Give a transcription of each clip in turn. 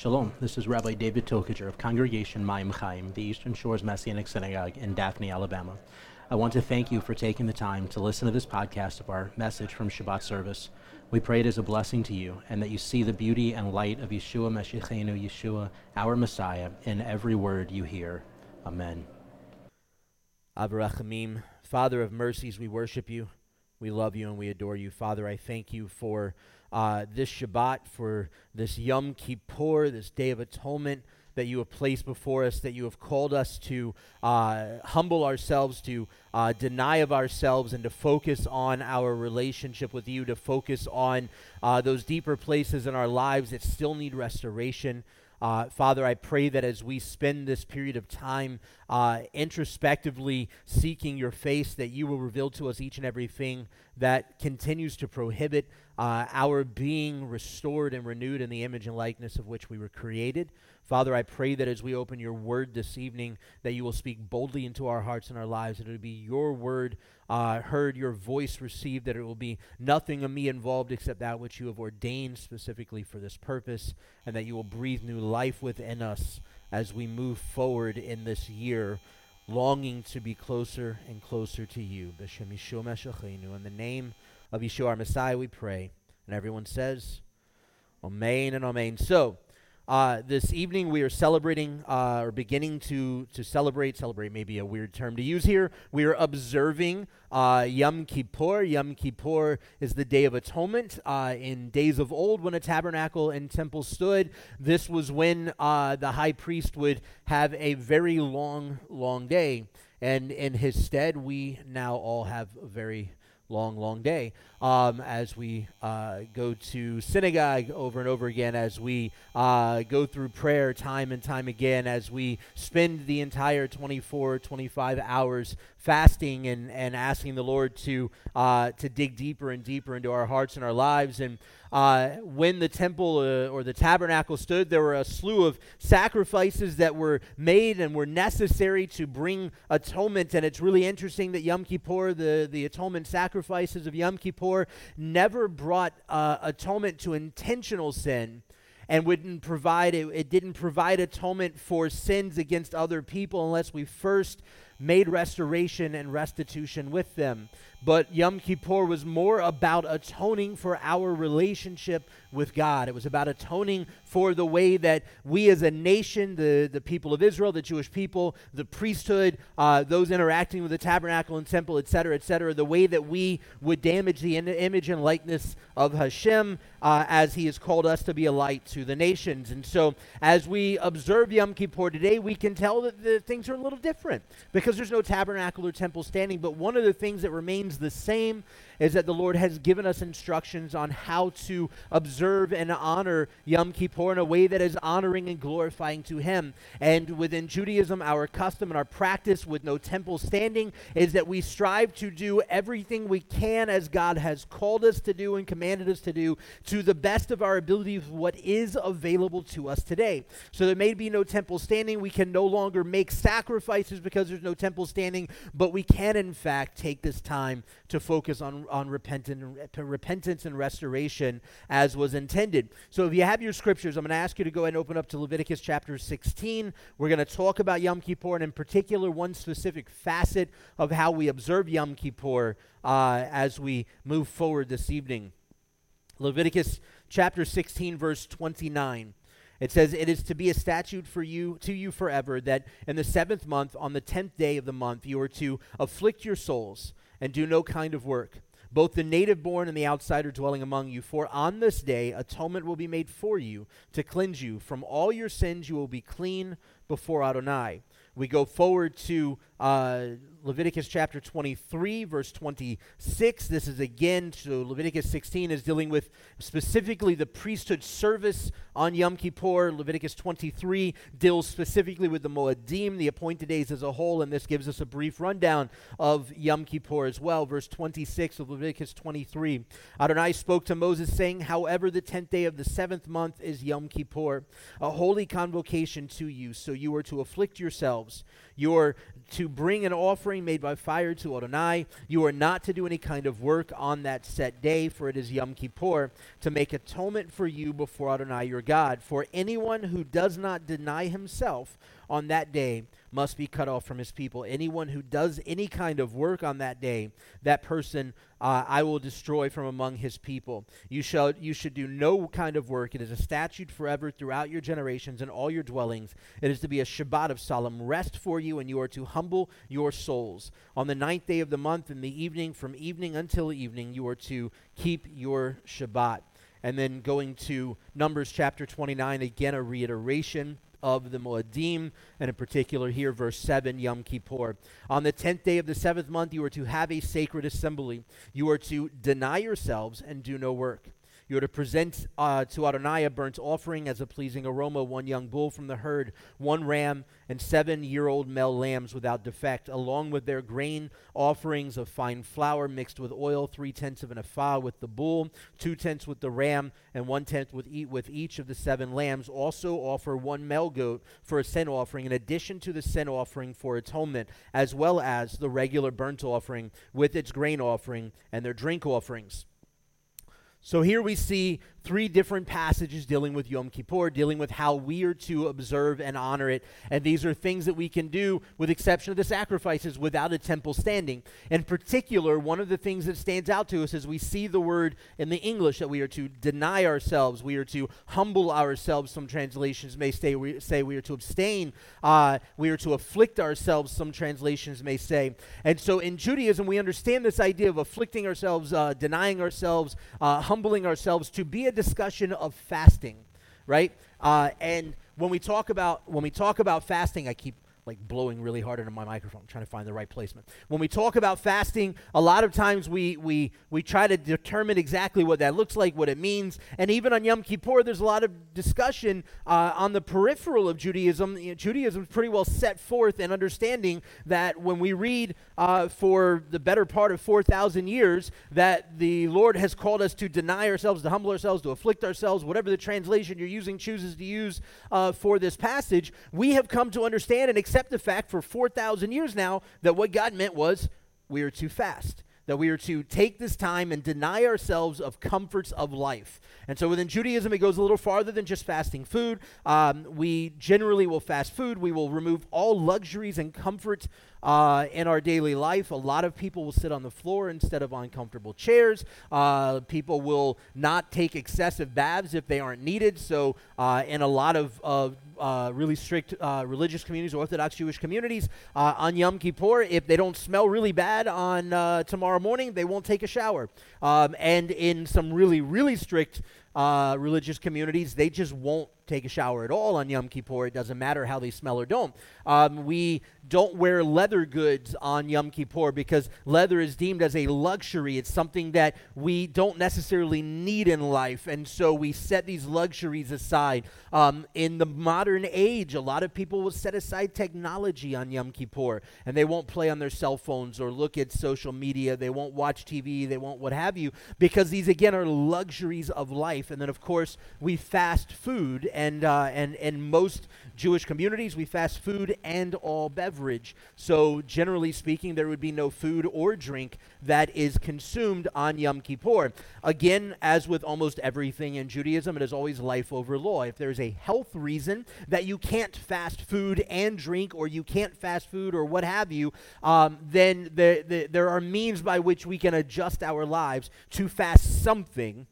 Shalom, this is Rabbi David Tokajer of Congregation Mayim Chaim, the Eastern Shores Messianic Synagogue in Daphne, Alabama. I want to thank you for taking the time to listen to this podcast of our message from Shabbat service. We pray it is a blessing to you and that you see the beauty and light of Yeshua Meshichenu, Yeshua, our Messiah, in every word you hear. Amen. Avrachamim, Father of mercies, we worship you. We love you and we adore you. Father, I thank you for uh, this Shabbat, for this Yom Kippur, this Day of Atonement that you have placed before us, that you have called us to uh, humble ourselves, to uh, deny of ourselves, and to focus on our relationship with you, to focus on uh, those deeper places in our lives that still need restoration. Uh, Father, I pray that as we spend this period of time uh, introspectively seeking your face, that you will reveal to us each and everything that continues to prohibit uh, our being restored and renewed in the image and likeness of which we were created. Father, I pray that as we open your word this evening, that you will speak boldly into our hearts and our lives, that it will be your word uh, heard, your voice received, that it will be nothing of me involved except that which you have ordained specifically for this purpose, and that you will breathe new life within us as we move forward in this year, longing to be closer and closer to you. In the name of Yeshua, our Messiah, we pray. And everyone says, Amen and Amen. So, uh, this evening we are celebrating, uh, or beginning to, to celebrate, celebrate may be a weird term to use here. We are observing uh, Yom Kippur. Yom Kippur is the Day of Atonement. Uh, in days of old, when a tabernacle and temple stood, this was when uh, the high priest would have a very long, long day. And in his stead, we now all have a very long, long day um, as we uh, go to synagogue over and over again, as we uh, go through prayer time and time again, as we spend the entire 24, 25 hours fasting and, and asking the Lord to, uh, to dig deeper and deeper into our hearts and our lives. And uh, when the temple uh, or the tabernacle stood, there were a slew of sacrifices that were made and were necessary to bring atonement. And it's really interesting that Yom Kippur, the, the atonement sacrifices of Yom Kippur, never brought uh, atonement to intentional sin and wouldn't provide it, it didn't provide atonement for sins against other people unless we first made restoration and restitution with them. But Yom Kippur was more about atoning for our relationship with God. It was about atoning for the way that we as a nation, the, the people of Israel, the Jewish people, the priesthood, uh, those interacting with the tabernacle and temple, etc., etc., the way that we would damage the in- image and likeness of Hashem uh, as he has called us to be a light to the nations. And so as we observe Yom Kippur today, we can tell that the things are a little different because there's no tabernacle or temple standing. But one of the things that remains the same is that the Lord has given us instructions on how to observe and honor Yom Kippur in a way that is honoring and glorifying to Him. And within Judaism, our custom and our practice with no temple standing is that we strive to do everything we can as God has called us to do and commanded us to do to the best of our ability of what is available to us today. So there may be no temple standing. We can no longer make sacrifices because there's no temple standing, but we can, in fact, take this time to focus on on repentance, repentance and restoration as was intended. So if you have your scriptures, I'm going to ask you to go ahead and open up to Leviticus chapter 16. We're going to talk about Yom Kippur, and in particular, one specific facet of how we observe Yom Kippur uh, as we move forward this evening. Leviticus chapter 16, verse 29. It says, It is to be a statute for you to you forever that in the seventh month, on the tenth day of the month, you are to afflict your souls and do no kind of work both the native born and the outsider dwelling among you. For on this day atonement will be made for you to cleanse you. From all your sins you will be clean before Adonai. We go forward to uh, Leviticus chapter 23, verse 26. This is again, so Leviticus 16 is dealing with specifically the priesthood service on Yom Kippur. Leviticus 23 deals specifically with the Moedim, the appointed days as a whole, and this gives us a brief rundown of Yom Kippur as well. Verse 26 of Leviticus 23. Adonai spoke to Moses, saying, However, the tenth day of the seventh month is Yom Kippur, a holy convocation to you, so you are to afflict yourselves. You are to bring an offering made by fire to Adonai. You are not to do any kind of work on that set day, for it is Yom Kippur, to make atonement for you before Adonai your God. For anyone who does not deny himself on that day must be cut off from his people. Anyone who does any kind of work on that day, that person uh, I will destroy from among his people. You shall you should do no kind of work. It is a statute forever throughout your generations and all your dwellings. It is to be a Shabbat of solemn rest for you, and you are to humble your souls. On the ninth day of the month, in the evening, from evening until evening, you are to keep your Shabbat. And then going to Numbers chapter 29, again a reiteration of the Moedim, and in particular here, verse 7, Yom Kippur. On the tenth day of the seventh month, you are to have a sacred assembly. You are to deny yourselves and do no work. You are to present uh, to Adonai a burnt offering as a pleasing aroma, one young bull from the herd, one ram, and seven year old male lambs without defect, along with their grain offerings of fine flour mixed with oil, three tenths of an ephah with the bull, two tenths with the ram, and one tenth with, e- with each of the seven lambs. Also offer one male goat for a sin offering, in addition to the sin offering for atonement, as well as the regular burnt offering with its grain offering and their drink offerings. So here we see three different passages dealing with Yom Kippur, dealing with how we are to observe and honor it. And these are things that we can do, with exception of the sacrifices, without a temple standing. In particular, one of the things that stands out to us is we see the word in the English that we are to deny ourselves, we are to humble ourselves. Some translations may say we, say we are to abstain, uh, we are to afflict ourselves, some translations may say. And so in Judaism, we understand this idea of afflicting ourselves, uh, denying ourselves, uh, humbling ourselves to be a discussion of fasting, right? Uh, and when we talk about when we talk about fasting, I keep like blowing really hard into my microphone, trying to find the right placement. When we talk about fasting, a lot of times we we we try to determine exactly what that looks like, what it means, and even on Yom Kippur, there's a lot of discussion uh, on the peripheral of Judaism. You know, Judaism is pretty well set forth in understanding that when we read uh, for the better part of four thousand years that the Lord has called us to deny ourselves, to humble ourselves, to afflict ourselves, whatever the translation you're using chooses to use uh, for this passage, we have come to understand and accept the fact for 4,000 years now that what God meant was we are to fast that we are to take this time and deny ourselves of comforts of life. And so within Judaism, it goes a little farther than just fasting food. Um, we generally will fast food. We will remove all luxuries and comforts uh, in our daily life. A lot of people will sit on the floor instead of on comfortable chairs. Uh, people will not take excessive baths if they aren't needed. So, uh, in a lot of, uh, really strict uh, religious communities, Orthodox Jewish communities, uh, on Yom Kippur, if they don't smell really bad on tomorrow morning, they won't take a shower. Um, and in some really, really strict religious communities, they just won't take a shower at all on Yom Kippur. It doesn't matter how they smell or don't. Um, we don't wear leather goods on Yom Kippur because leather is deemed as a luxury. It's something that we don't necessarily need in life. And so we set these luxuries aside. Um, in the modern age, a lot of people will set aside technology on Yom Kippur and they won't play on their cell phones or look at social media. They won't watch TV. They won't what have you because these, again, are luxuries of life. And then, of course, we fast food. And, uh, and, and most Jewish communities, we fast food and all beverage. So, generally speaking, there would be no food or drink that is consumed on Yom Kippur. Again, as with almost everything in Judaism, it is always life over law. If there's a health reason that you can't fast food and drink, or you can't fast food, or what have you, um, then the, the, there are means by which we can adjust our lives to fast something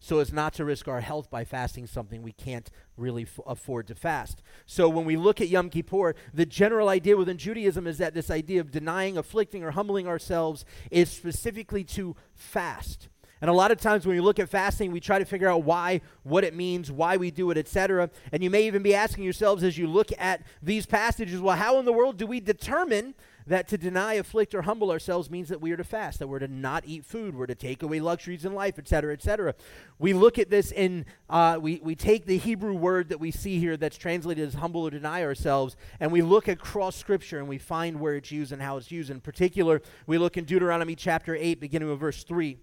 so as not to risk our health by fasting something we can't really f- afford to fast. So when we look at Yom Kippur, the general idea within Judaism is that this idea of denying, afflicting, or humbling ourselves is specifically to fast. And a lot of times when we look at fasting, we try to figure out why, what it means, why we do it, etc. And you may even be asking yourselves as you look at these passages, well, how in the world do we determine that to deny, afflict, or humble ourselves means that we are to fast, that we're to not eat food, we're to take away luxuries in life, etc., etc. We look at this in, uh, we, we take the Hebrew word that we see here that's translated as humble or deny ourselves, and we look across Scripture and we find where it's used and how it's used. In particular, we look in Deuteronomy chapter 8, beginning with verse 3.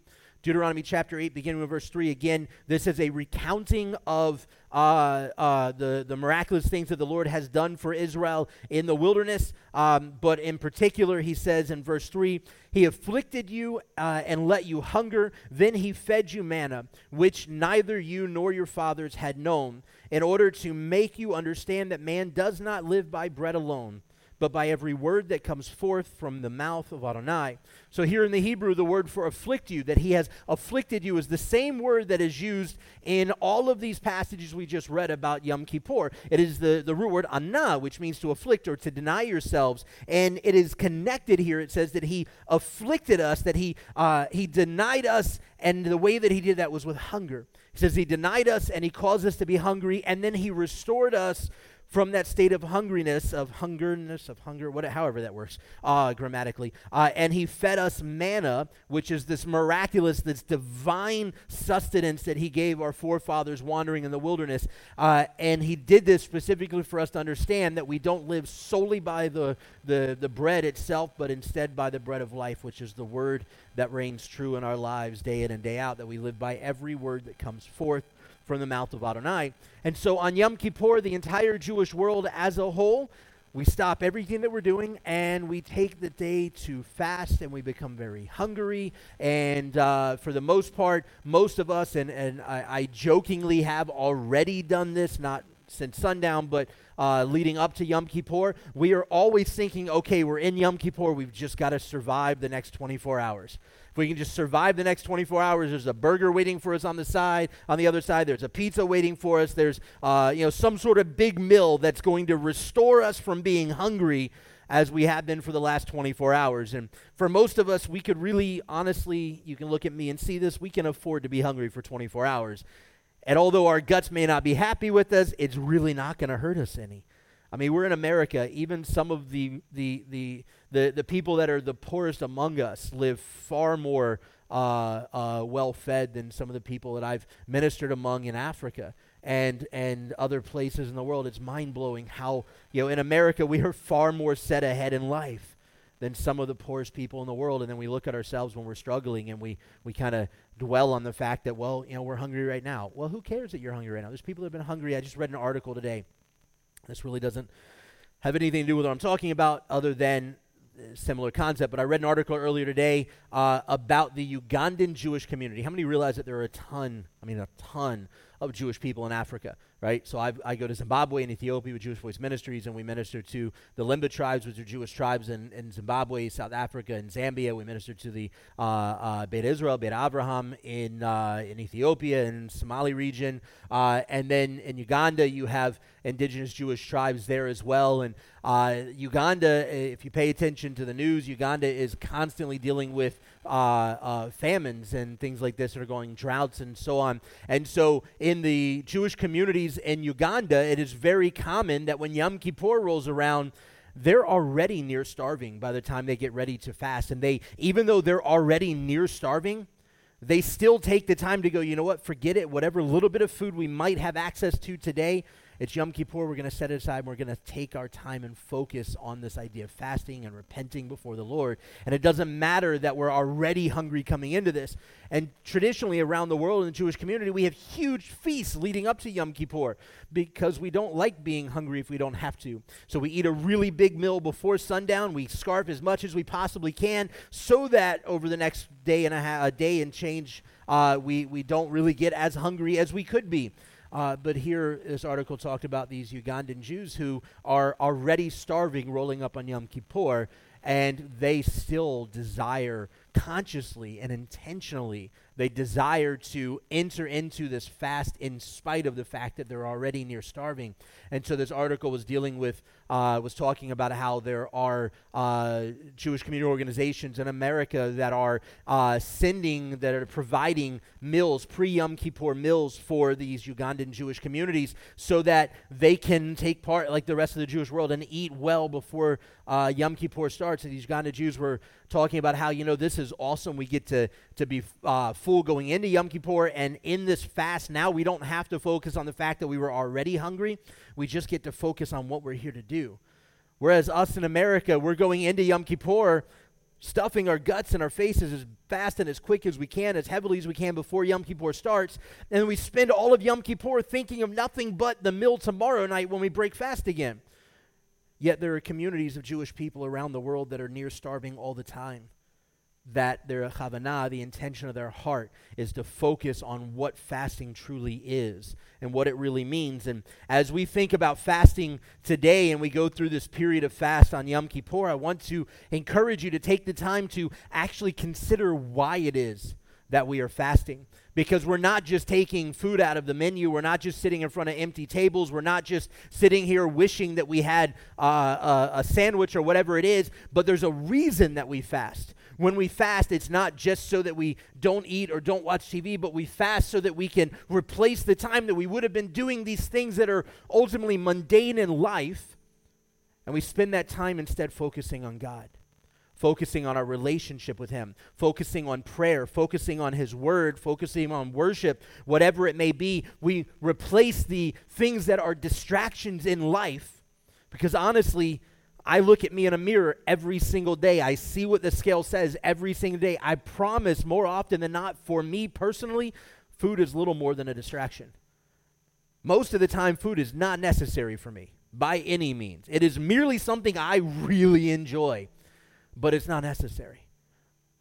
Deuteronomy chapter 8, beginning with verse 3. Again, this is a recounting of uh, uh, the, the miraculous things that the Lord has done for Israel in the wilderness. Um, but in particular, he says in verse 3 He afflicted you uh, and let you hunger. Then he fed you manna, which neither you nor your fathers had known, in order to make you understand that man does not live by bread alone but by every word that comes forth from the mouth of Adonai. So, here in the Hebrew, the word for afflict you, that he has afflicted you, is the same word that is used in all of these passages we just read about Yom Kippur. It is the, the root word anah, which means to afflict or to deny yourselves. And it is connected here. It says that he afflicted us, that he, uh, he denied us, and the way that he did that was with hunger. He says he denied us and he caused us to be hungry, and then he restored us from that state of hungriness, of hungerness, of hunger, whatever, however that works uh, grammatically. Uh, and he fed us manna, which is this miraculous, this divine sustenance that he gave our forefathers wandering in the wilderness. Uh, and he did this specifically for us to understand that we don't live solely by the, the, the bread itself, but instead by the bread of life, which is the word that reigns true in our lives day in and day out, that we live by every word that comes forth from the mouth of Adonai. And so on Yom Kippur, the entire Jewish world as a whole, we stop everything that we're doing and we take the day to fast and we become very hungry. And uh, for the most part, most of us, and, and I, I jokingly have already done this, not since sundown, but uh, leading up to Yom Kippur, we are always thinking, okay, we're in Yom Kippur, we've just got to survive the next 24 hours. We can just survive the next 24 hours, there's a burger waiting for us on the side. On the other side, there's a pizza waiting for us. There's, uh, you know, some sort of big meal that's going to restore us from being hungry as we have been for the last 24 hours. And for most of us, we could really, honestly, you can look at me and see this, we can afford to be hungry for 24 hours. And although our guts may not be happy with us, it's really not going to hurt us any. I mean, we're in America. Even some of the, the, the, the, the people that are the poorest among us live far more uh, uh, well fed than some of the people that I've ministered among in Africa and, and other places in the world. It's mind blowing how, you know, in America, we are far more set ahead in life than some of the poorest people in the world. And then we look at ourselves when we're struggling and we, we kind of dwell on the fact that, well, you know, we're hungry right now. Well, who cares that you're hungry right now? There's people that have been hungry. I just read an article today this really doesn't have anything to do with what I'm talking about other than similar concept, but I read an article earlier today uh, about the Ugandan Jewish community. How many realize that there are a ton, I mean, a ton of Jewish people in Africa, right? So I've, i go to Zimbabwe and Ethiopia with Jewish Voice Ministries, and we minister to the Lemba tribes, which are Jewish tribes in, in Zimbabwe, South Africa, and Zambia. We minister to the uh, uh, Beit Israel, Beit Abraham in, uh, in Ethiopia and Somali region. Uh, and then in Uganda, you have indigenous Jewish tribes there as well. And uh, Uganda, if you pay attention to the news, Uganda is constantly dealing with uh, uh, famines and things like this that are going droughts and so on. And so, in the Jewish communities in Uganda, it is very common that when Yom Kippur rolls around, they're already near starving by the time they get ready to fast. And they, even though they're already near starving, they still take the time to go, you know what, forget it. Whatever little bit of food we might have access to today, it's Yom Kippur. We're going to set it aside. We're going to take our time and focus on this idea of fasting and repenting before the Lord. And it doesn't matter that we're already hungry coming into this. And traditionally, around the world in the Jewish community, we have huge feasts leading up to Yom Kippur because we don't like being hungry if we don't have to. So we eat a really big meal before sundown. We scarf as much as we possibly can so that over the next day and a, a day and change, uh, we, we don't really get as hungry as we could be. Uh, but here, this article talked about these Ugandan Jews who are already starving, rolling up on Yom Kippur, and they still desire consciously and intentionally they desire to enter into this fast in spite of the fact that they're already near starving. And so this article was dealing with, uh, was talking about how there are uh, Jewish community organizations in America that are uh, sending, that are providing meals, pre Yom Kippur meals for these Ugandan Jewish communities so that they can take part, like the rest of the Jewish world, and eat well before uh, Yom Kippur starts. And these Ugandan Jews were talking about how, you know, this is awesome. We get to, to be uh, full going into Yom Kippur. And in this fast, now we don't have to focus on the fact that we were already hungry. We just get to focus on what we're here to do. Whereas us in America, we're going into Yom Kippur stuffing our guts and our faces as fast and as quick as we can, as heavily as we can before Yom Kippur starts. And we spend all of Yom Kippur thinking of nothing but the meal tomorrow night when we break fast again. Yet there are communities of Jewish people around the world that are near starving all the time that their kavanah, the intention of their heart, is to focus on what fasting truly is and what it really means. And as we think about fasting today and we go through this period of fast on Yom Kippur, I want to encourage you to take the time to actually consider why it is that we are fasting. Because we're not just taking food out of the menu. We're not just sitting in front of empty tables. We're not just sitting here wishing that we had uh, a, a sandwich or whatever it is. But there's a reason that we fast. When we fast, it's not just so that we don't eat or don't watch TV, but we fast so that we can replace the time that we would have been doing these things that are ultimately mundane in life. And we spend that time instead focusing on God, focusing on our relationship with Him, focusing on prayer, focusing on His Word, focusing on worship, whatever it may be. We replace the things that are distractions in life because honestly, I look at me in a mirror every single day. I see what the scale says every single day. I promise more often than not, for me personally, food is little more than a distraction. Most of the time, food is not necessary for me by any means. It is merely something I really enjoy, but it's not necessary.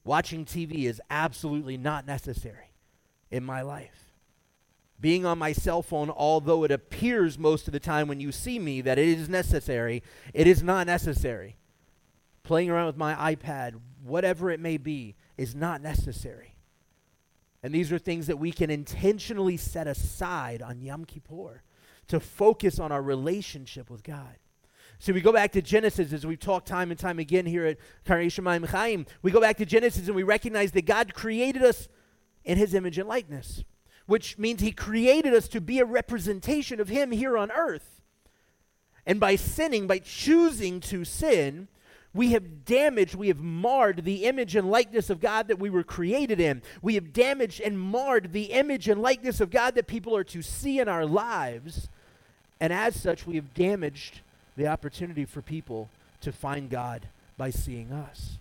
Watching TV is absolutely not necessary in my life being on my cell phone, although it appears most of the time when you see me that it is necessary, it is not necessary. Playing around with my iPad, whatever it may be, is not necessary. And these are things that we can intentionally set aside on Yom Kippur to focus on our relationship with God. So we go back to Genesis as we've talked time and time again here at Congregation Mayim Chaim. We go back to Genesis and we recognize that God created us in his image and likeness which means he created us to be a representation of him here on earth. And by sinning, by choosing to sin, we have damaged, we have marred the image and likeness of God that we were created in. We have damaged and marred the image and likeness of God that people are to see in our lives. And as such, we have damaged the opportunity for people to find God by seeing us.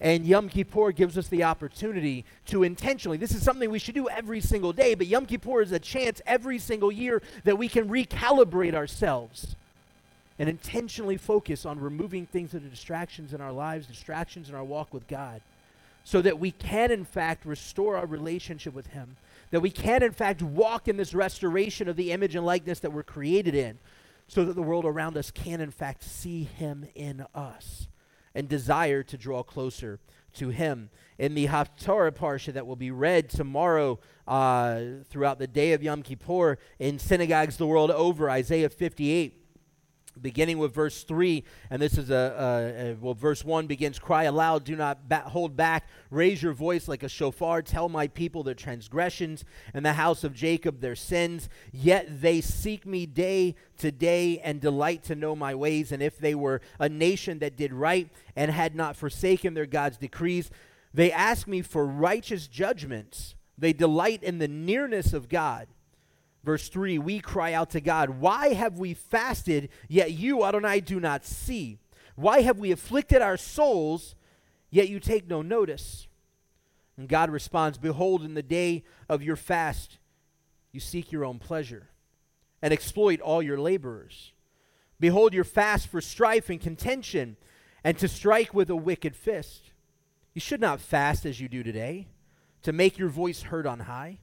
And Yom Kippur gives us the opportunity to intentionally, this is something we should do every single day, but Yom Kippur is a chance every single year that we can recalibrate ourselves and intentionally focus on removing things that are distractions in our lives, distractions in our walk with God, so that we can, in fact, restore our relationship with Him, that we can, in fact, walk in this restoration of the image and likeness that we're created in, so that the world around us can, in fact, see Him in us and desire to draw closer to him. In the Haftarah Parsha that will be read tomorrow uh, throughout the day of Yom Kippur in synagogues the world over, Isaiah 58 beginning with verse 3 and this is a, a, a, well verse 1 begins cry aloud do not ba- hold back. Raise your voice like a shofar. Tell my people their transgressions and the house of jacob their sins. Yet they seek me day to day and delight to know my ways. And if they were a nation that did right and had not forsaken their god's decrees they ask me for righteous judgments. They delight in the nearness of god Verse 3 We cry out to God, Why have we fasted, yet you, Adonai, do not see? Why have we afflicted our souls, yet you take no notice? And God responds, Behold, in the day of your fast, you seek your own pleasure and exploit all your laborers. Behold, your fast for strife and contention, and to strike with a wicked fist. You should not fast as you do today, to make your voice heard on high.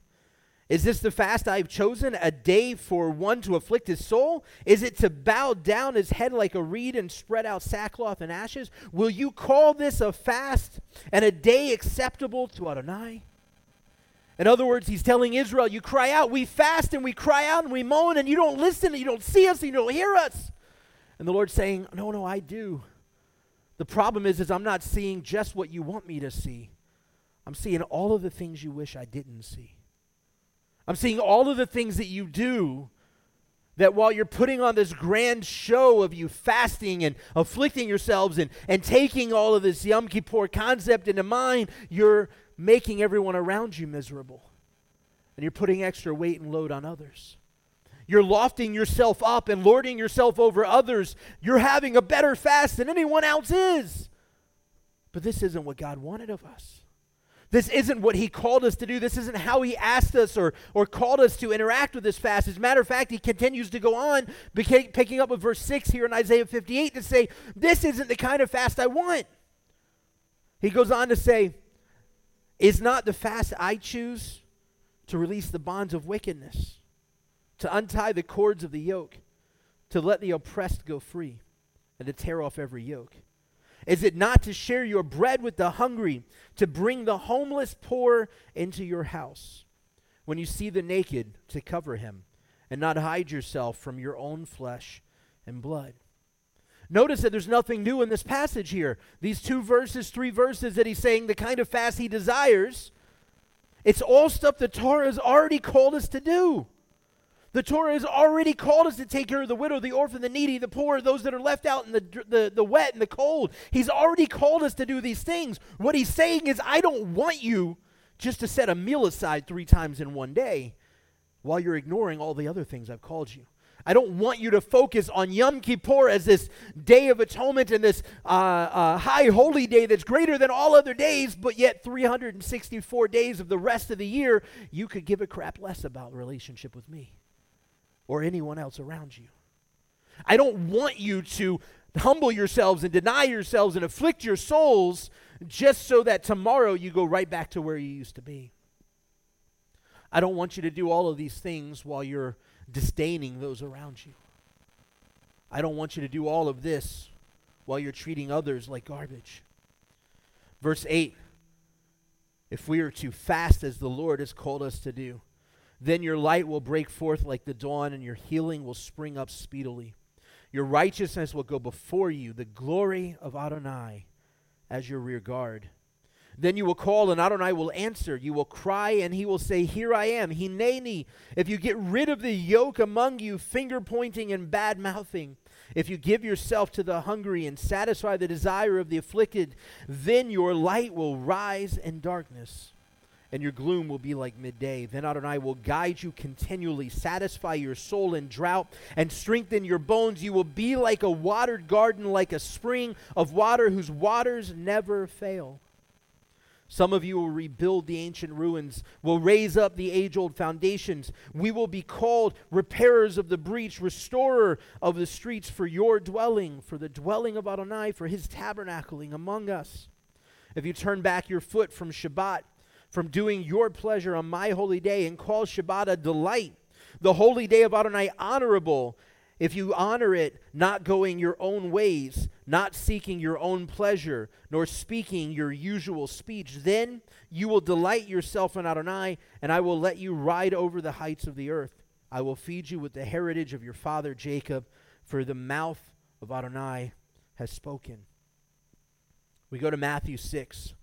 Is this the fast I've chosen, a day for one to afflict his soul? Is it to bow down his head like a reed and spread out sackcloth and ashes? Will you call this a fast and a day acceptable to Adonai? In other words, he's telling Israel, You cry out, we fast and we cry out and we moan, and you don't listen, and you don't see us, and you don't hear us. And the Lord's saying, No, no, I do. The problem is, is I'm not seeing just what you want me to see. I'm seeing all of the things you wish I didn't see. I'm seeing all of the things that you do that while you're putting on this grand show of you fasting and afflicting yourselves and, and taking all of this Yom Kippur concept into mind, you're making everyone around you miserable. And you're putting extra weight and load on others. You're lofting yourself up and lording yourself over others. You're having a better fast than anyone else is. But this isn't what God wanted of us. This isn't what he called us to do. This isn't how he asked us or, or called us to interact with this fast. As a matter of fact, he continues to go on, picking up with verse 6 here in Isaiah 58 to say, This isn't the kind of fast I want. He goes on to say, Is not the fast I choose to release the bonds of wickedness, to untie the cords of the yoke, to let the oppressed go free, and to tear off every yoke? Is it not to share your bread with the hungry, to bring the homeless poor into your house? When you see the naked, to cover him, and not hide yourself from your own flesh and blood. Notice that there's nothing new in this passage here. These two verses, three verses that he's saying the kind of fast he desires, it's all stuff the Torah has already called us to do. The Torah has already called us to take care of the widow, the orphan, the needy, the poor, those that are left out in the, the, the wet and the cold. He's already called us to do these things. What he's saying is, I don't want you just to set a meal aside three times in one day while you're ignoring all the other things I've called you. I don't want you to focus on Yom Kippur as this day of atonement and this uh, uh, high holy day that's greater than all other days, but yet 364 days of the rest of the year, you could give a crap less about relationship with me or anyone else around you. I don't want you to humble yourselves and deny yourselves and afflict your souls just so that tomorrow you go right back to where you used to be. I don't want you to do all of these things while you're disdaining those around you. I don't want you to do all of this while you're treating others like garbage. Verse 8 If we are to fast as the Lord has called us to do, then your light will break forth like the dawn, and your healing will spring up speedily. Your righteousness will go before you, the glory of Adonai as your rear guard. Then you will call, and Adonai will answer. You will cry, and he will say, Here I am, Hineni. If you get rid of the yoke among you, finger pointing and bad mouthing, if you give yourself to the hungry and satisfy the desire of the afflicted, then your light will rise in darkness and your gloom will be like midday. Then Adonai will guide you continually, satisfy your soul in drought, and strengthen your bones. You will be like a watered garden, like a spring of water whose waters never fail. Some of you will rebuild the ancient ruins, will raise up the age old foundations. We will be called repairers of the breach, restorer of the streets for your dwelling, for the dwelling of Adonai, for his tabernacling among us. If you turn back your foot from Shabbat, from doing your pleasure on my holy day and call Shabbat a delight, the holy day of Adonai honorable. If you honor it, not going your own ways, not seeking your own pleasure, nor speaking your usual speech, then you will delight yourself in Adonai, and I will let you ride over the heights of the earth. I will feed you with the heritage of your father Jacob, for the mouth of Adonai has spoken. We go to Matthew 6.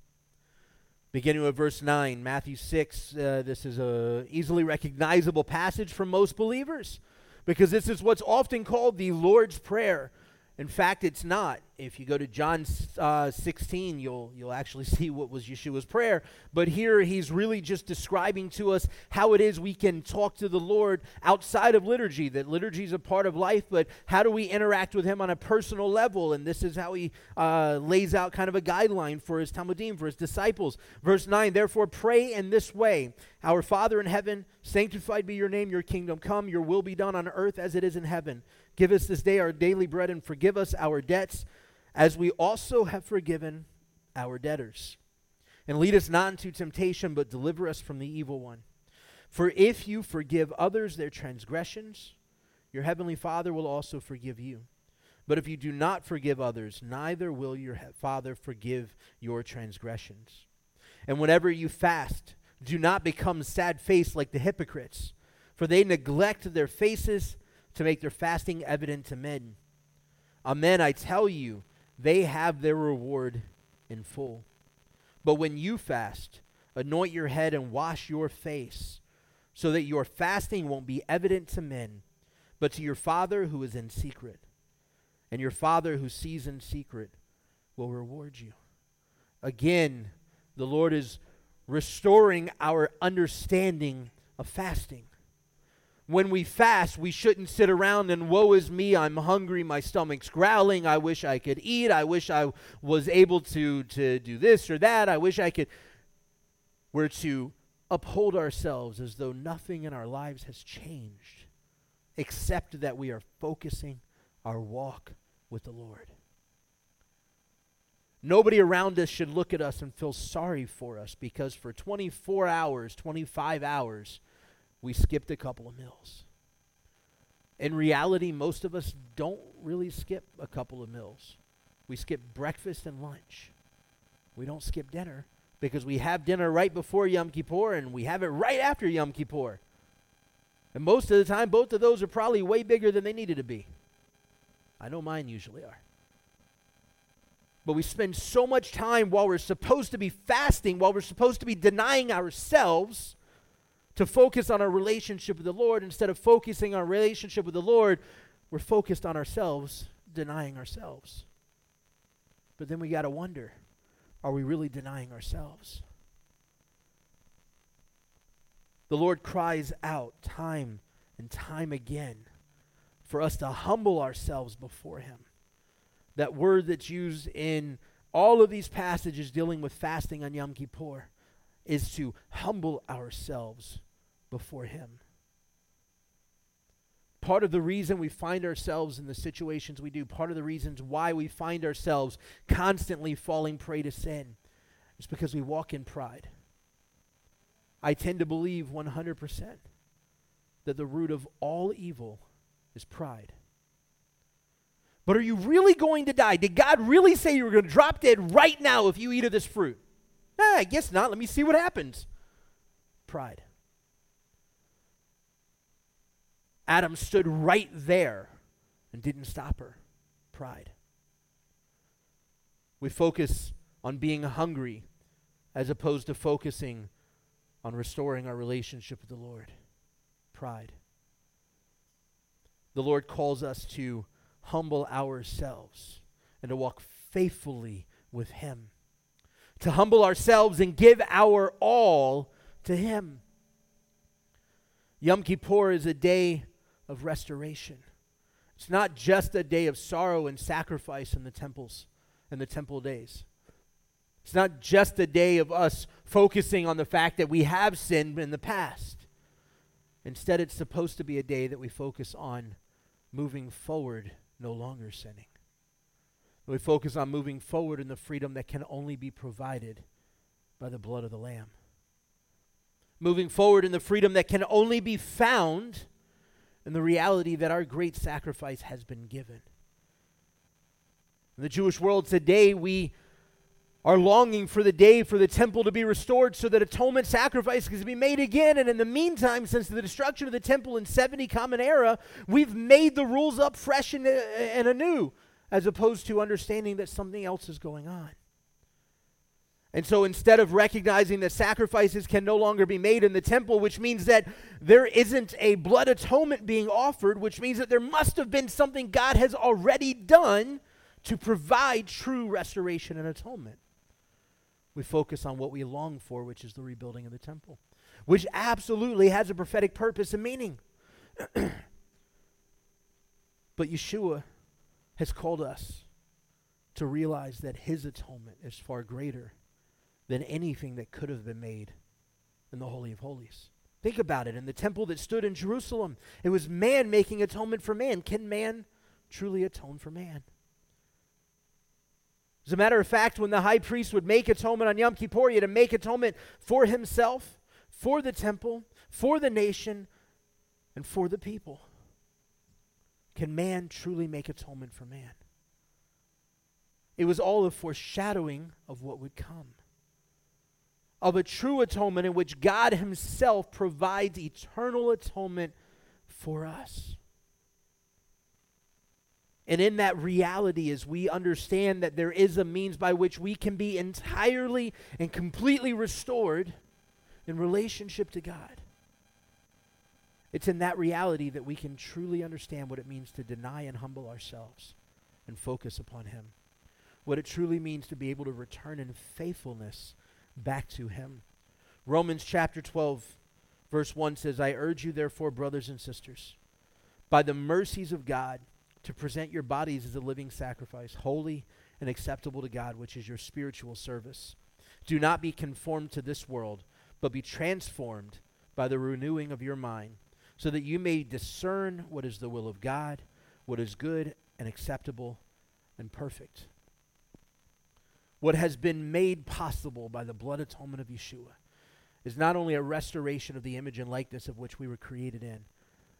Beginning with verse 9, Matthew 6, uh, this is a easily recognizable passage for most believers because this is what's often called the Lord's Prayer. In fact, it's not. If you go to John uh, 16, you'll, you'll actually see what was Yeshua's prayer. But here he's really just describing to us how it is we can talk to the Lord outside of liturgy. That liturgy is a part of life, but how do we interact with him on a personal level? And this is how he uh, lays out kind of a guideline for his Talmidim, for his disciples. Verse 9, therefore pray in this way Our Father in heaven, sanctified be your name, your kingdom come, your will be done on earth as it is in heaven. Give us this day our daily bread and forgive us our debts as we also have forgiven our debtors. And lead us not into temptation, but deliver us from the evil one. For if you forgive others their transgressions, your heavenly Father will also forgive you. But if you do not forgive others, neither will your Father forgive your transgressions. And whenever you fast, do not become sad faced like the hypocrites, for they neglect their faces to make their fasting evident to men. Amen, I tell you, they have their reward in full. But when you fast, anoint your head and wash your face, so that your fasting won't be evident to men, but to your Father who is in secret. And your Father who sees in secret will reward you. Again, the Lord is restoring our understanding of fasting. When we fast, we shouldn't sit around and woe is me, I'm hungry, my stomach's growling, I wish I could eat, I wish I was able to, to do this or that, I wish I could. We're to uphold ourselves as though nothing in our lives has changed, except that we are focusing our walk with the Lord. Nobody around us should look at us and feel sorry for us because for 24 hours, 25 hours, we skipped a couple of meals. In reality, most of us don't really skip a couple of meals. We skip breakfast and lunch. We don't skip dinner because we have dinner right before Yom Kippur and we have it right after Yom Kippur. And most of the time, both of those are probably way bigger than they needed to be. I know mine usually are. But we spend so much time while we're supposed to be fasting, while we're supposed to be denying ourselves to focus on our relationship with the Lord. Instead of focusing on our relationship with the Lord, we're focused on ourselves, denying ourselves. But then we got to wonder are we really denying ourselves? The Lord cries out time and time again for us to humble ourselves before Him that word that's used in all of these passages dealing with fasting on Yom Kippur is to humble ourselves before Him. Part of the reason we find ourselves in the situations we do, part of the reasons why we find ourselves constantly falling prey to sin, is because we walk in pride. I tend to believe 100% that the root of all evil is pride. But are you really going to die? Did God really say you were going to drop dead right now if you eat of this fruit? Nah, I guess not. Let me see what happens. Pride. Adam stood right there and didn't stop her. Pride. We focus on being hungry as opposed to focusing on restoring our relationship with the Lord. Pride. The Lord calls us to humble ourselves and to walk faithfully with Him. To humble ourselves and give our all to Him. Yom Kippur is a day of restoration. It's not just a day of sorrow and sacrifice in the temples and the temple days. It's not just a day of us focusing on the fact that we have sinned in the past. Instead, it's supposed to be a day that we focus on moving forward no longer sinning. We focus on moving forward in the freedom that can only be provided by the blood of the Lamb. Moving forward in the freedom that can only be found in the reality that our great sacrifice has been given. In the Jewish world today, we are longing for the day for the temple to be restored so that atonement sacrifice can be made again. And in the meantime, since the destruction of the temple in 70 Common Era, we've made the rules up fresh and, uh, and anew, as opposed to understanding that something else is going on. And so instead of recognizing that sacrifices can no longer be made in the temple, which means that there isn't a blood atonement being offered, which means that there must have been something God has already done to provide true restoration and atonement we focus on what we long for, which is the rebuilding of the temple, which absolutely has a prophetic purpose and meaning. but Yeshua has called us to realize that his atonement is far greater than anything that could have been made in the Holy of Holies. Think about it. In the temple that stood in Jerusalem, it was man making atonement for man. Can man truly atone for man? As a matter of fact, when the high priest would make atonement on Yom Kippur, he had to make atonement for himself, for the temple, for the nation, and for the people. Can man truly make atonement for man? It was all a foreshadowing of what would come. Of a true atonement in which God Himself provides eternal atonement for us. And in that reality, as we understand that there is a means by which we can be entirely and completely restored in relationship to God, it's in that reality that we can truly understand what it means to deny and humble ourselves and focus upon Him. What it truly means to be able to return in faithfulness back to Him. Romans chapter 12, Verse 1 says, I urge you, therefore, brothers and sisters, by the mercies of God, to present your bodies as a living sacrifice, holy and acceptable to God, which is your spiritual service. Do not be conformed to this world, but be transformed by the renewing of your mind, so that you may discern what is the will of God, what is good and acceptable and perfect. What has been made possible by the blood atonement of Yeshua is not only a restoration of the image and likeness of which we were created in,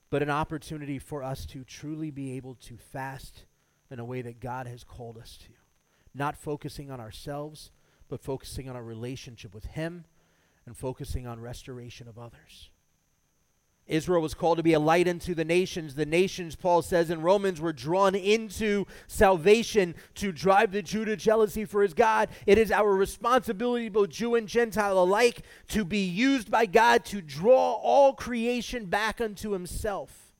but an opportunity for us to truly be able to fast in a way that God has called us to. Not focusing on ourselves, but focusing on our relationship with Him and focusing on restoration of others. Israel was called to be a light unto the nations. The nations, Paul says in Romans, were drawn into salvation to drive the Jew to jealousy for his God. It is our responsibility, both Jew and Gentile alike, to be used by God to draw all creation back unto himself.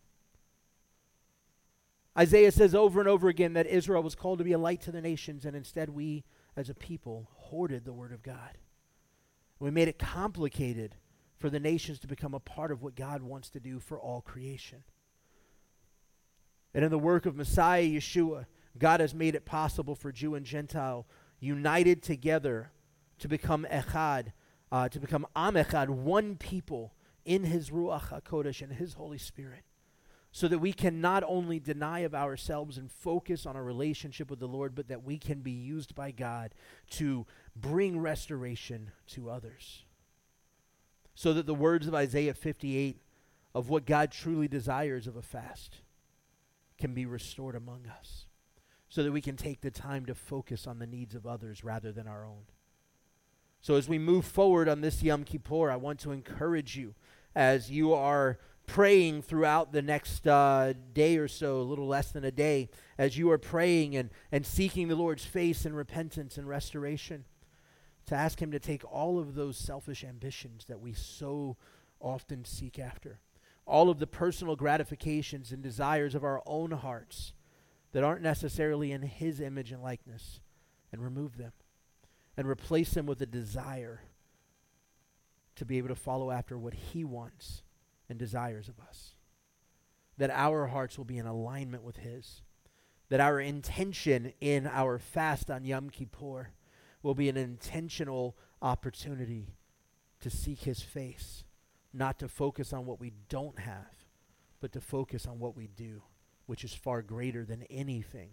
Isaiah says over and over again that Israel was called to be a light to the nations, and instead we, as a people, hoarded the word of God. We made it complicated for the nations to become a part of what God wants to do for all creation. And in the work of Messiah Yeshua, God has made it possible for Jew and Gentile united together to become echad, uh, to become am echad, one people in His Ruach HaKodesh and His Holy Spirit, so that we can not only deny of ourselves and focus on our relationship with the Lord, but that we can be used by God to bring restoration to others so that the words of Isaiah 58 of what God truly desires of a fast can be restored among us, so that we can take the time to focus on the needs of others rather than our own. So, as we move forward on this Yom Kippur, I want to encourage you as you are praying throughout the next uh, day or so, a little less than a day, as you are praying and, and seeking the Lord's face in repentance and restoration to ask Him to take all of those selfish ambitions that we so often seek after, all of the personal gratifications and desires of our own hearts that aren't necessarily in His image and likeness, and remove them and replace them with a desire to be able to follow after what He wants and desires of us. That our hearts will be in alignment with His. That our intention in our fast on Yom Kippur will be an intentional opportunity to seek his face, not to focus on what we don't have, but to focus on what we do, which is far greater than anything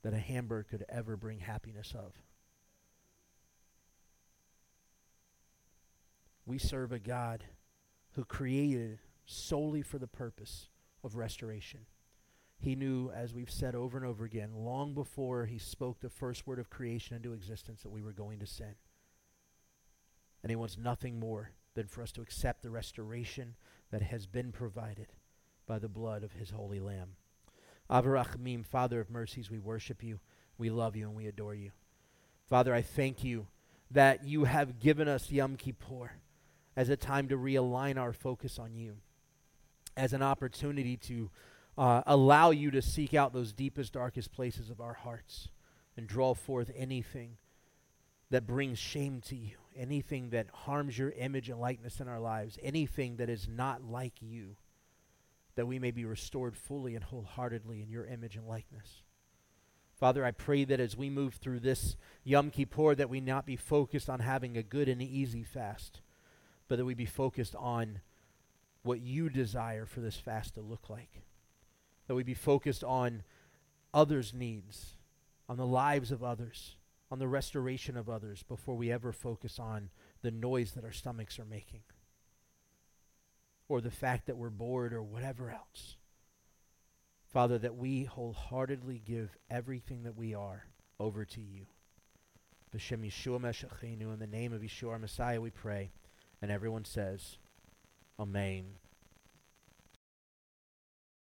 that a hamburger could ever bring happiness of. We serve a God who created solely for the purpose of restoration. He knew, as we've said over and over again, long before he spoke the first word of creation into existence, that we were going to sin. And he wants nothing more than for us to accept the restoration that has been provided by the blood of his holy Lamb. Av HaRachamim, Father of mercies, we worship you, we love you, and we adore you. Father, I thank you that you have given us Yom Kippur as a time to realign our focus on you, as an opportunity to uh, allow you to seek out those deepest, darkest places of our hearts and draw forth anything that brings shame to you, anything that harms your image and likeness in our lives, anything that is not like you, that we may be restored fully and wholeheartedly in your image and likeness. Father, I pray that as we move through this Yom Kippur, that we not be focused on having a good and easy fast, but that we be focused on what you desire for this fast to look like that we be focused on others' needs, on the lives of others, on the restoration of others before we ever focus on the noise that our stomachs are making or the fact that we're bored or whatever else. Father, that we wholeheartedly give everything that we are over to you. Yeshua in the name of Yeshua our Messiah, we pray. And everyone says, Amen.